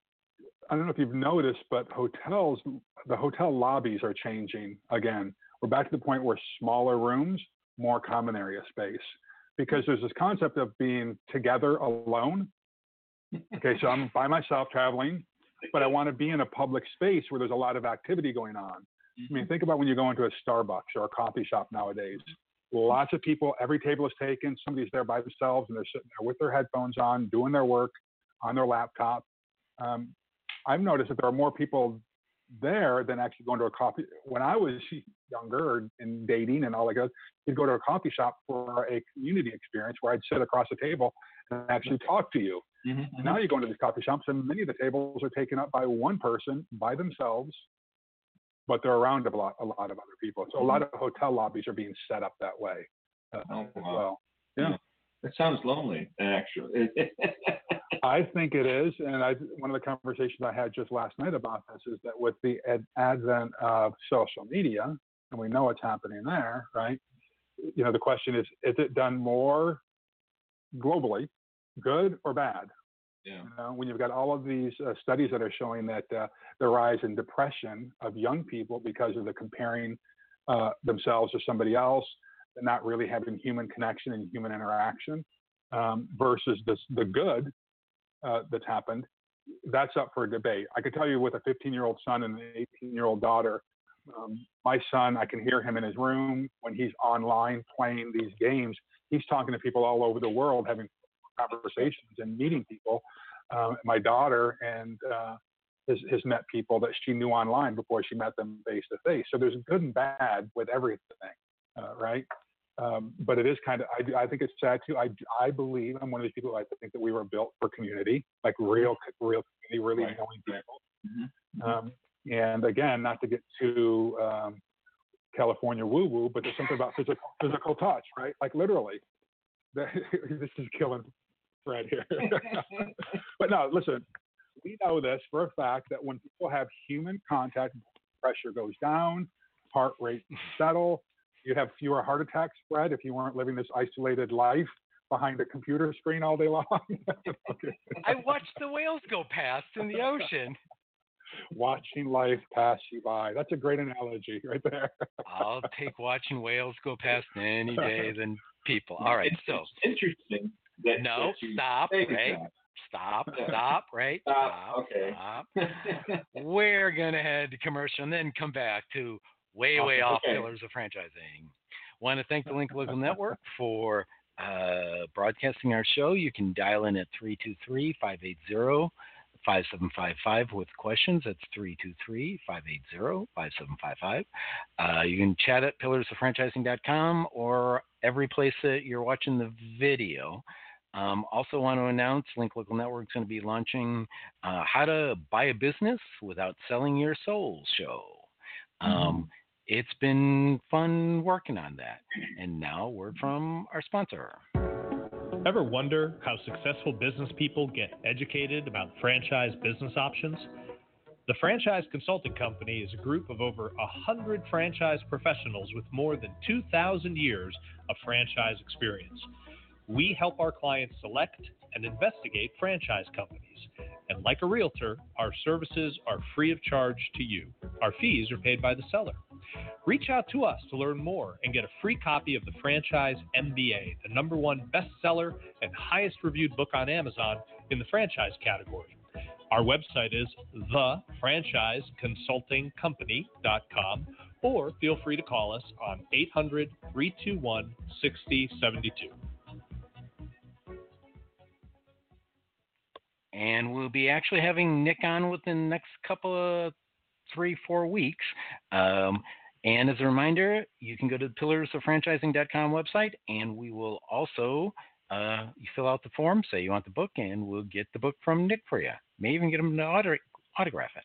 I don't know if you've noticed, but hotels, the hotel lobbies are changing again. We're back to the point where smaller rooms, more common area space, because there's this concept of being together alone. Okay, so I'm by myself traveling, but I want to be in a public space where there's a lot of activity going on. I Mm-hmm. mean, think about when you go into a Starbucks or a coffee shop nowadays. Lots of people, every table is taken. Somebody's there by themselves and they're sitting there with their headphones on, doing their work on their laptop. Um, I've noticed that there are more people there than actually going to a coffee. When I was younger and dating and all that, goes, you'd go to a coffee shop for a community experience where I'd sit across a table and actually talk to you. Mhm. Now you go into these coffee shops and many of the tables are taken up by one person by themselves, but they're around a lot, a lot of other people. So a lot of hotel lobbies are being set up that way uh, Oh, as well. Yeah. It sounds lonely, actually. I think it is, and I one of the conversations I had just last night about this is that with the ad- advent of social media, and we know what's happening there, right? You know, the question is: Is it done more globally, good or bad? Yeah. When you've got all of these uh, studies that are showing that uh, the rise in depression of young people because of the comparing uh, themselves to somebody else, not really having human connection and human interaction, um, versus this, the good uh, that's happened, that's up for debate. I could tell you with a 15-year-old son and an 18-year-old daughter, um, my son, I can hear him in his room when he's online playing these games. He's talking to people all over the world, having conversations and meeting people. Um, my daughter and uh, has, has met people that she knew online before she met them face to face. So there's good and bad with everything, uh, right? Um, but it is kind of, I, I think it's sad too. I, I believe, I'm one of these people, who I think that we were built for community, like real, real community, really Right. knowing people. Mhm. Um, and again, not to get too um, California woo woo, but there's something about physical, physical touch, right? Like literally. this is killing Fred here. but no, listen, we know this for a fact that when people have human contact, pressure goes down, heart rate settle. You'd have fewer heart attacks, spread if you weren't living this isolated life behind a computer screen all day long. Okay. I watched the whales go past in the ocean. Watching life pass you by. That's a great analogy right there. I'll take watching whales go past any day than people. All right, It's- so it's interesting that no, that stop, right? Stop, stop, right? Stop, okay. stop. We're gonna head to commercial and then come back to way, way Okay, off pillars of franchising. Want to thank the Link Local Network for uh, broadcasting our show. You can dial in at 323 580 5755 with questions. That's 323 580 5755. Uh, You can chat at pillarsoffranchising.com or every place that you're watching the video. Um, also, want to announce Link Local Network is going to be launching uh, How to Buy a Business Without Selling Your Soul show. Um, It's been fun working on that. And now, word from our sponsor. Ever wonder how successful business people get educated about franchise business options? The Franchise Consulting Company is a group of over 100 franchise professionals with more than 2,000 years of franchise experience. We help our clients select and investigate franchise companies. And like a realtor, our services are free of charge to you. Our fees are paid by the seller. Reach out to us to learn more and get a free copy of the Franchise MBA, the number one bestseller and highest reviewed book on Amazon in the franchise category. Our website is thefranchiseconsultingcompany.com or feel free to call us on 800 321 6072. And we'll be actually having Nick on within the next couple of three, four weeks. Um, and as a reminder, you can go to the pillarsoffranchising.com website, and we will also uh, you fill out the form, say you want the book, and we'll get the book from Nick for you. May even get him to auto- autograph it.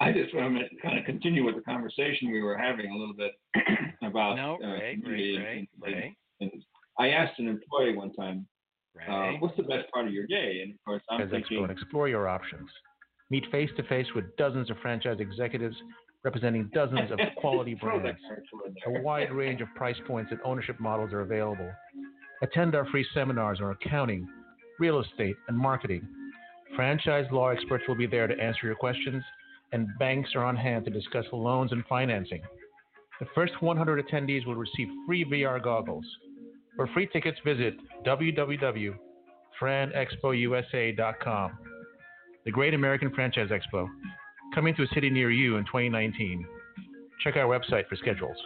I just want to kind of continue with the conversation we were having a little bit about No, uh, right, community right, and- right, and- right. and I asked an employee one time, uh, what's the best part of your day? And of course, I'm Expo thinking, and explore your options. Meet face to face with dozens of franchise executives representing dozens of quality brands. A wide range of price points and ownership models are available. Attend our free seminars on accounting, real estate, and marketing. Franchise law experts will be there to answer your questions, and banks are on hand to discuss loans and financing. The first 100 attendees will receive free VR goggles. For free tickets, visit www.franexpousa.com. The Great American Franchise Expo, coming to a city near you in 2019. Check our website for schedules.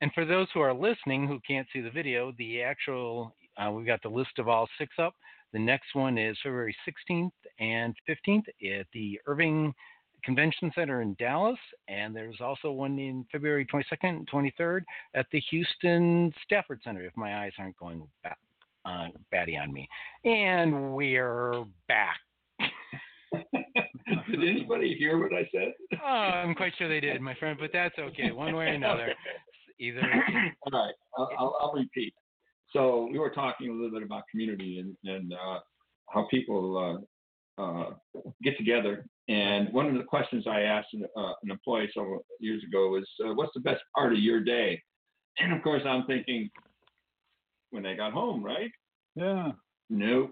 And for those who are listening who can't see the video, the actual uh, we've got the list of all six up. The next one is February 16th and 15th at the Irving Convention Center in Dallas, and there's also one in February 22nd and 23rd at the Houston Stafford Center. If my eyes aren't going ba- uh, batty on me, and we're back. Did anybody hear what I said? Oh, I'm quite sure they did, my friend, but that's okay. One way or another, either All right, I'll, I'll, I'll repeat. So we were talking a little bit about community and, and uh, how people uh, get together. And one of the questions I asked an, uh, an employee several years ago was, uh, "What's the best part of your day?" And of course, I'm thinking when they got home, right? Yeah. No,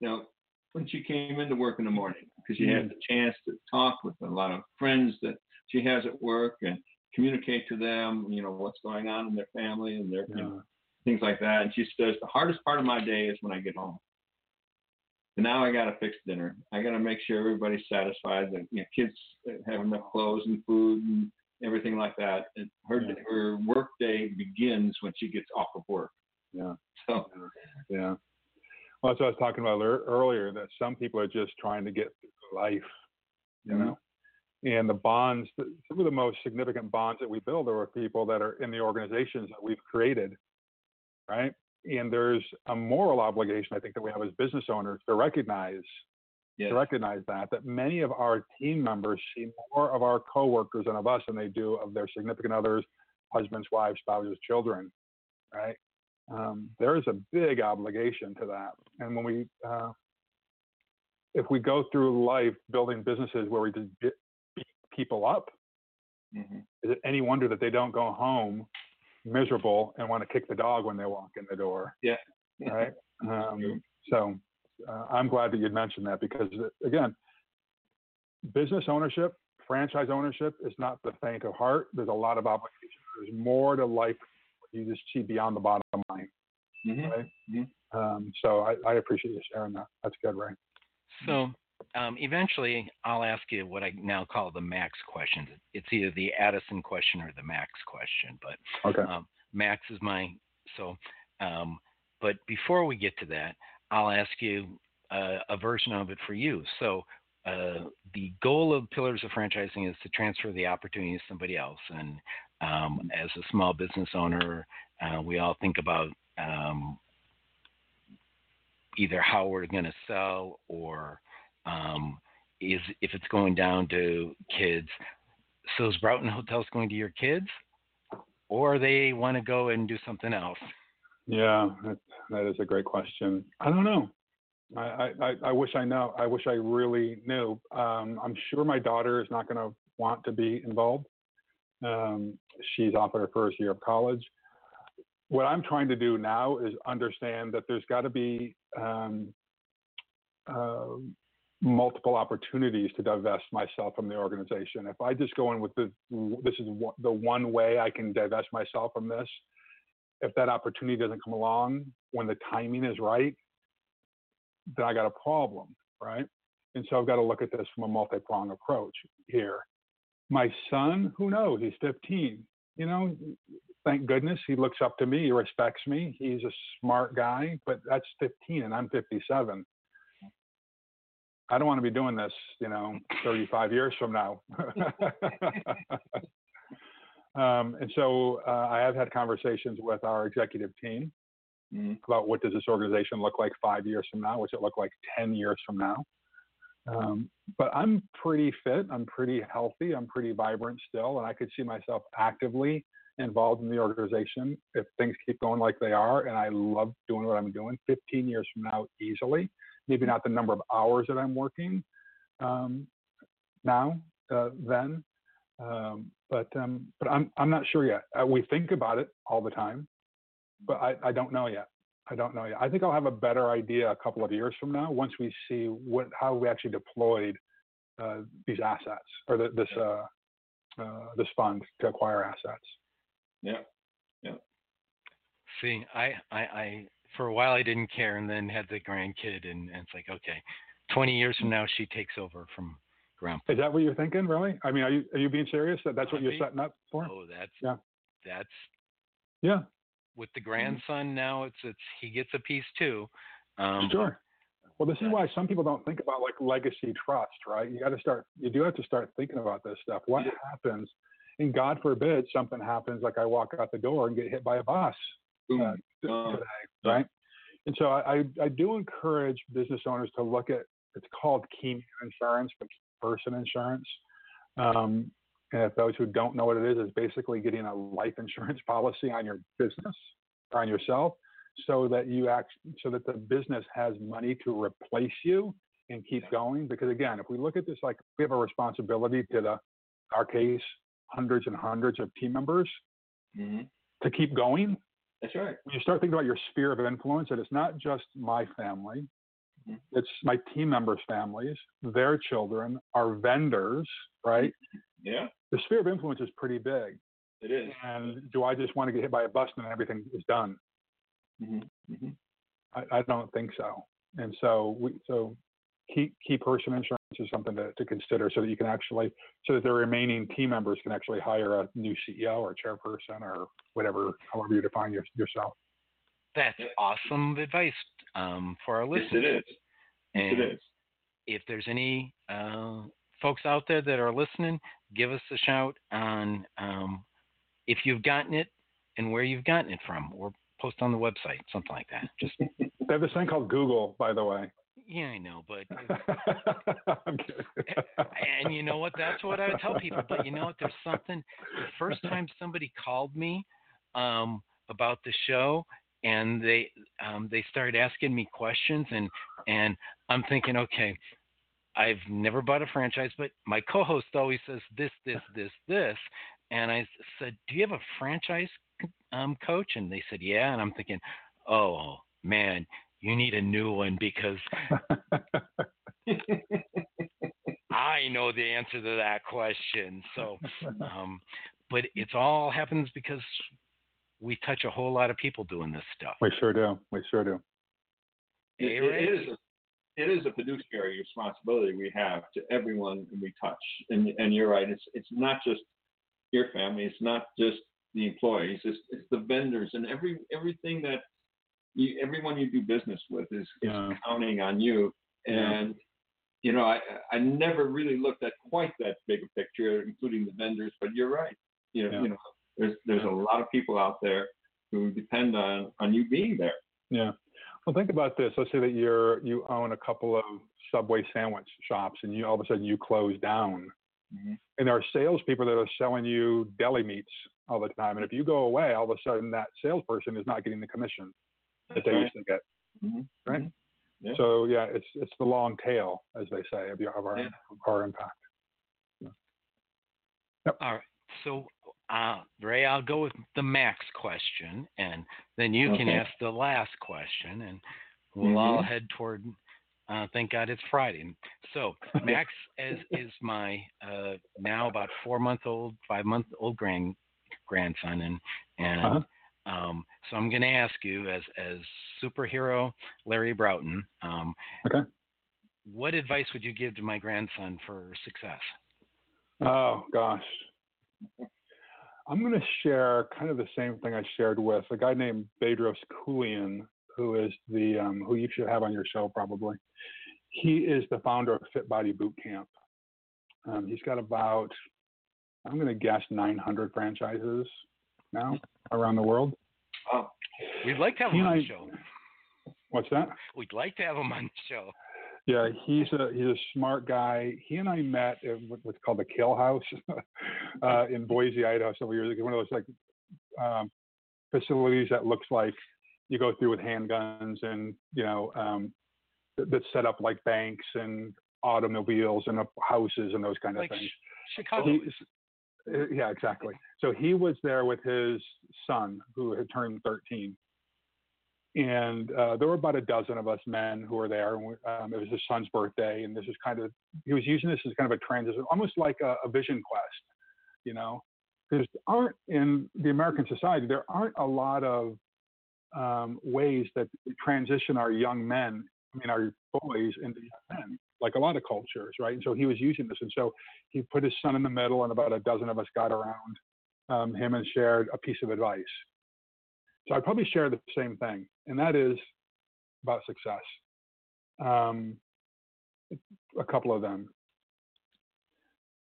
no. When she came into work in the morning, because she had the chance to talk with a lot of friends that she has at work and communicate to them, you know, what's going on in their family and their you know, things like that. And she says the hardest part of my day is when I get home. Now I got to fix dinner. I got to make sure everybody's satisfied. That you know, kids have enough clothes and food and everything like that. And her Yeah. her work day begins when she gets off of work. Yeah. So Yeah. Well, that's what I was talking about ear- earlier. That some people are just trying to get through life, you Mhm. know. And the bonds, some of the most significant bonds that we build are with people that are in the organizations that we've created, right? And there's a moral obligation, I think, that we have as business owners to recognize yes. to recognize that that many of our team members see more of our coworkers and of us than they do of their significant others, husbands, wives, spouses, children, right? Um, there is a big obligation to that, and when we, uh, if we go through life building businesses where we just beat people up, Mhm. is it any wonder that they don't go home miserable and want to kick the dog when they walk in the door? Yeah. Right. Um, so uh, I'm glad that you'd mentioned that because uh, again, business ownership, franchise ownership is not the faint of heart. There's a lot of obligation. There's more to life. You just see beyond the bottom line. Mhm. Right. Mhm. Um, so I, I appreciate you sharing that. That's good, Ray. So um, eventually, I'll ask you what I now call the max question. It's either the Addison question or the max question, but Okay. um, max is my so. Um, but before we get to that, I'll ask you uh, a version of it for you. So. Uh, the goal of Pillars of Franchising is to transfer the opportunity to somebody else. And um, as a small business owner, uh, we all think about um, either how we're going to sell or um, is if it's going down to kids. So is Broughton Hotels going to your kids, or they want to go and do something else? Yeah, that, that is a great question. I don't know. I, I, I wish I know. I wish I really knew. Um, I'm sure my daughter is not going to want to be involved. Um, she's off at her first year of college. What I'm trying to do now is understand that there's got to be um, uh, multiple opportunities to divest myself from the organization. If I just go in with the this is the one way I can divest myself from this, if that opportunity doesn't come along when the timing is right, then I got a problem, right? And so I've got to look at this from a multi-pronged approach here. My son, who knows? He's 15. You know, thank goodness he looks up to me. He respects me. He's a smart guy, but that's 15 and I'm 57. I don't want to be doing this, you know, 35 years from now. um, and so uh, I have had conversations with our executive team Mhm. about what does this organization look like five years from now, what's it look like 10 years from now. Um, but I'm pretty fit, I'm pretty healthy, I'm pretty vibrant still, and I could see myself actively involved in the organization if things keep going like they are, and I love doing what I'm doing. 15 years from now, easily. Maybe not the number of hours that I'm working um, now, uh, then, um, but um, but I'm I'm not sure yet. Uh, we think about it all the time, but I, I don't know yet. I don't know yet. I think I'll have a better idea a couple of years from now once we see what how we actually deployed uh, these assets or the, this uh, uh, this fund to acquire assets. Yeah, yeah. See, I, I, I, for a while I didn't care, and then had the grandkid, and, and it's like, okay, 20 years from now she takes over from grandpa. Is that what you're thinking, really? I mean, are you are you being serious? That that's what you're setting up for? Oh, that's Yeah. that's Yeah, with the grandson now. It's it's he gets a piece too. Um, sure. Well, this is why some people don't think about like legacy trust, right? You got to start. You do have to start thinking about this stuff. What happens? And God forbid something happens, like I walk out the door and get hit by a bus. Uh, today, right? And so I, I do encourage business owners to look at it's called key insurance, but person insurance. Um, and if those who don't know what it is, it's basically getting a life insurance policy on your business or on yourself, so that you act so that the business has money to replace you and keep going. Because again, if we look at this like we have a responsibility to the our case hundreds and hundreds of team members mhm. to keep going That's right. when you start thinking about your sphere of influence, that it's not just my family, Mhm. it's my team members' families, their children, our vendors, right? Yeah, The sphere of influence is pretty big. it is. And do I just want to get hit by a bus and then everything is done? Mhm. Mhm. I, I don't think so. And so we so key key person insurance is something to, to consider so that you can actually so that the remaining team members can actually hire a new CEO or chairperson or whatever, however you define your, yourself. that's awesome advice um, for our Yes, listeners. it is. Yes, And it is. if there's any uh, folks out there that are listening, give us a shout on um, if you've gotten it and where you've gotten it from, or post on the website, something like that. Just They have this thing called Google, by the way. Yeah, I know, but kidding. and you know what? That's what I would tell people. But you know what? There's something. The first time somebody called me um, about the show, and they um, they started asking me questions, and and I'm thinking, okay, I've never bought a franchise, but my co-host always says this, this, this, this, and I said, do you have a franchise um, coach? And they said, yeah, and I'm thinking, oh man, you need a new one because I know the answer to that question. So, um, but it's all happens because we touch a whole lot of people doing this stuff. we sure do. We sure do. It, Hey, it Ray? is a, it is a fiduciary responsibility we have to everyone we touch. And and you're right. It's it's not just your family. It's not just the employees. It's it's the vendors and every everything that you everyone you do business with is, is counting on you. Yeah. And you know, I I never really looked at quite that big a picture, including the vendors. But you're right. You know, Yeah. you know, there's there's a lot of people out there who depend on on you being there. Yeah. Well, think about this. Let's say that you're you own a couple of Subway sandwich shops, and you all of a sudden you close down, Mhm. and there are salespeople that are selling you deli meats all the time. And if you go away, all of a sudden that salesperson is not getting the commission that they Right. used to get. Mhm. Right. Mhm. Yeah. So yeah, it's it's the long tail, as they say, of, your, of our Yeah. of our impact. All right. So, uh, Ray, I'll go with the max question, and then you can ask the last question, and we'll all Mhm. head toward. Uh, thank God it's Friday. So, Max is is my uh, now about four month old, five month old grand grandson, and and Uh-huh. Um, so I'm going to ask you as as superhero Larry Broughton. Um, Okay. What advice would you give to my grandson for success? Oh gosh. I'm going to share kind of the same thing I shared with a guy named Bedros Keuilian, who is the um, who you should have on your show probably. He is the founder of Fit Body Boot Camp. Um, he's got about I'm going to guess 900 franchises now around the world. Oh, We'd like to have He him on and the show. What's that? We'd like to have him on the show. Yeah, he's a he's a smart guy. He and I met at what's called the Kill House uh, in Boise, Idaho, several years ago. One of those like um, facilities that looks like you go through with handguns and you know um, that's set up like banks and automobiles and houses and those kind of Like things. Chicago. He's- yeah, exactly. So he was there with his son, who had turned 13, and uh, there were about a dozen of us men who were there. We, um, it was his son's birthday, and this is kind of he was using this as kind of a transition, almost like a, a vision quest, you know, because aren't in the American society there aren't a lot of um, ways that transition our young men, I mean our boys into young men, like a lot of cultures, right? And so he was using this, and so he put his son in the middle, and about a dozen of us got around um, him and shared a piece of advice. So I'd probably share the same thing, and that is about success. Um, a couple of them.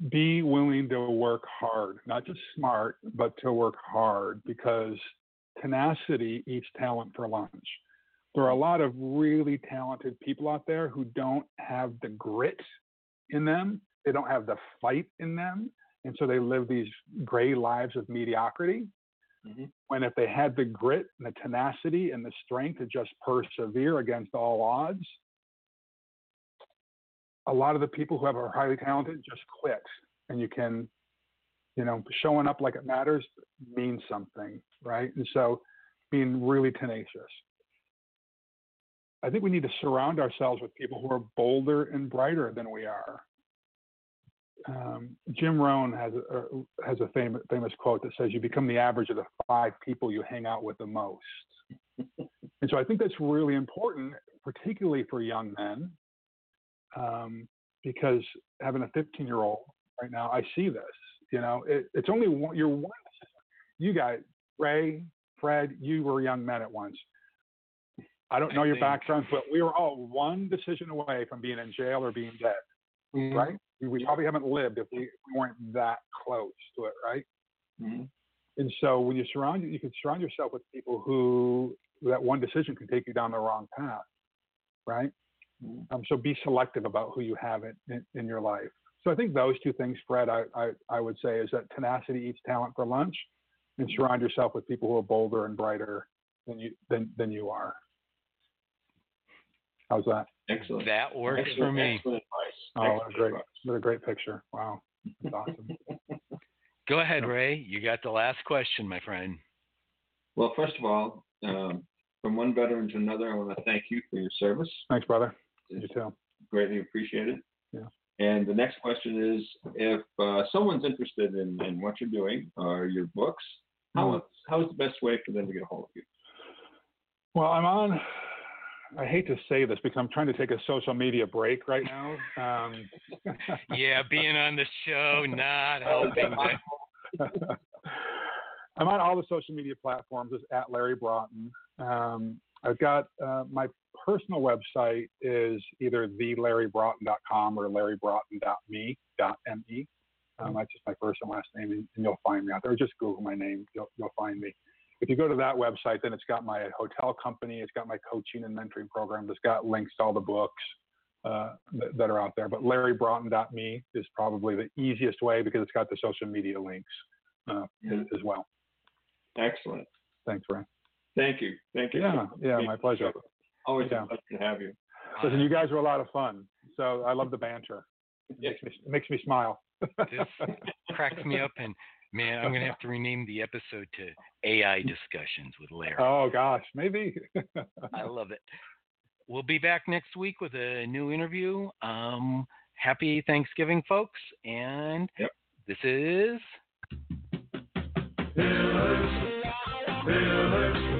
Be willing to work hard, not just smart, but to work hard because tenacity eats talent for lunch. There are a lot of really talented people out there who don't have the grit in them, they don't have the fight in them, and so they live these gray lives of mediocrity Mhm. when if they had the grit and the tenacity and the strength to just persevere against all odds, a lot of the people who have are highly talented just quit. And you can, you know, showing up like it matters means something, right? And so being really tenacious. I think we need to surround ourselves with people who are bolder and brighter than we are. Um, Jim Rohn has a, uh, has a famous, famous quote that says, "You become the average of the five people you hang out with the most." and so I think that's really important, particularly for young men, um, because having a 15 year old right now, I see this. You know, it, it's only one, you're one. You guys, Ray, Fred, you were young men at once. I don't I know your think- backgrounds, but we were all one decision away from being in jail or being dead Mm-hmm. right? We, we probably haven't lived if we, if we weren't that close to it, right? Mhm. And so when you surround you can surround yourself with people who that one decision can take you down the wrong path, right? Mhm. Um, so be selective about who you have in, in, in your life. So I think those two things, Fred, I, I, I would say is that tenacity eats talent for lunch, and surround yourself with people who are bolder and brighter than you than than you are. How's that? Excellent. That works for me. Excellent advice. Oh, what a great, advice. what a great picture! Wow, that's awesome. Go ahead, Ray. You got the last question, my friend. Well, first of all, um, from one veteran to another, I want to thank you for your service. Thanks, brother. You too. Greatly appreciated. Yeah. And the next question is, if uh, someone's interested in, in what you're doing or your books, how Mhm. how is the best way for them to get a hold of you? Well, I'm on. I hate to say this because I'm trying to take a social media break right now. Um, Yeah, being on the show not helping. I'm on all the social media platforms as at Larry Broughton. Um, I've got uh, my personal website is either thelarrybroughton.com or larrybroughton.me.me. Um, that's just my first and last name, and, and you'll find me out there. Just Google my name, you'll, you'll find me. If you go to that website, then it's got my hotel company, it's got my coaching and mentoring program, it's got links to all the books uh, that, that are out there. But larrybroughton.me is probably the easiest way because it's got the social media links uh, as, as well. Excellent. Thanks, Ray. Thank you. Thank you. Yeah, yeah, my pleasure. Always Yeah. a pleasure to have you. Listen, you guys are a lot of fun. So I love the banter. It makes me, it makes me smile. This cracks me up, and man, I'm gonna have to rename the episode to AI discussions with Larry. oh gosh, maybe. I love it. We'll be back next week with a new interview. Um, happy Thanksgiving, folks, and Yep. this is. Billers, Billers,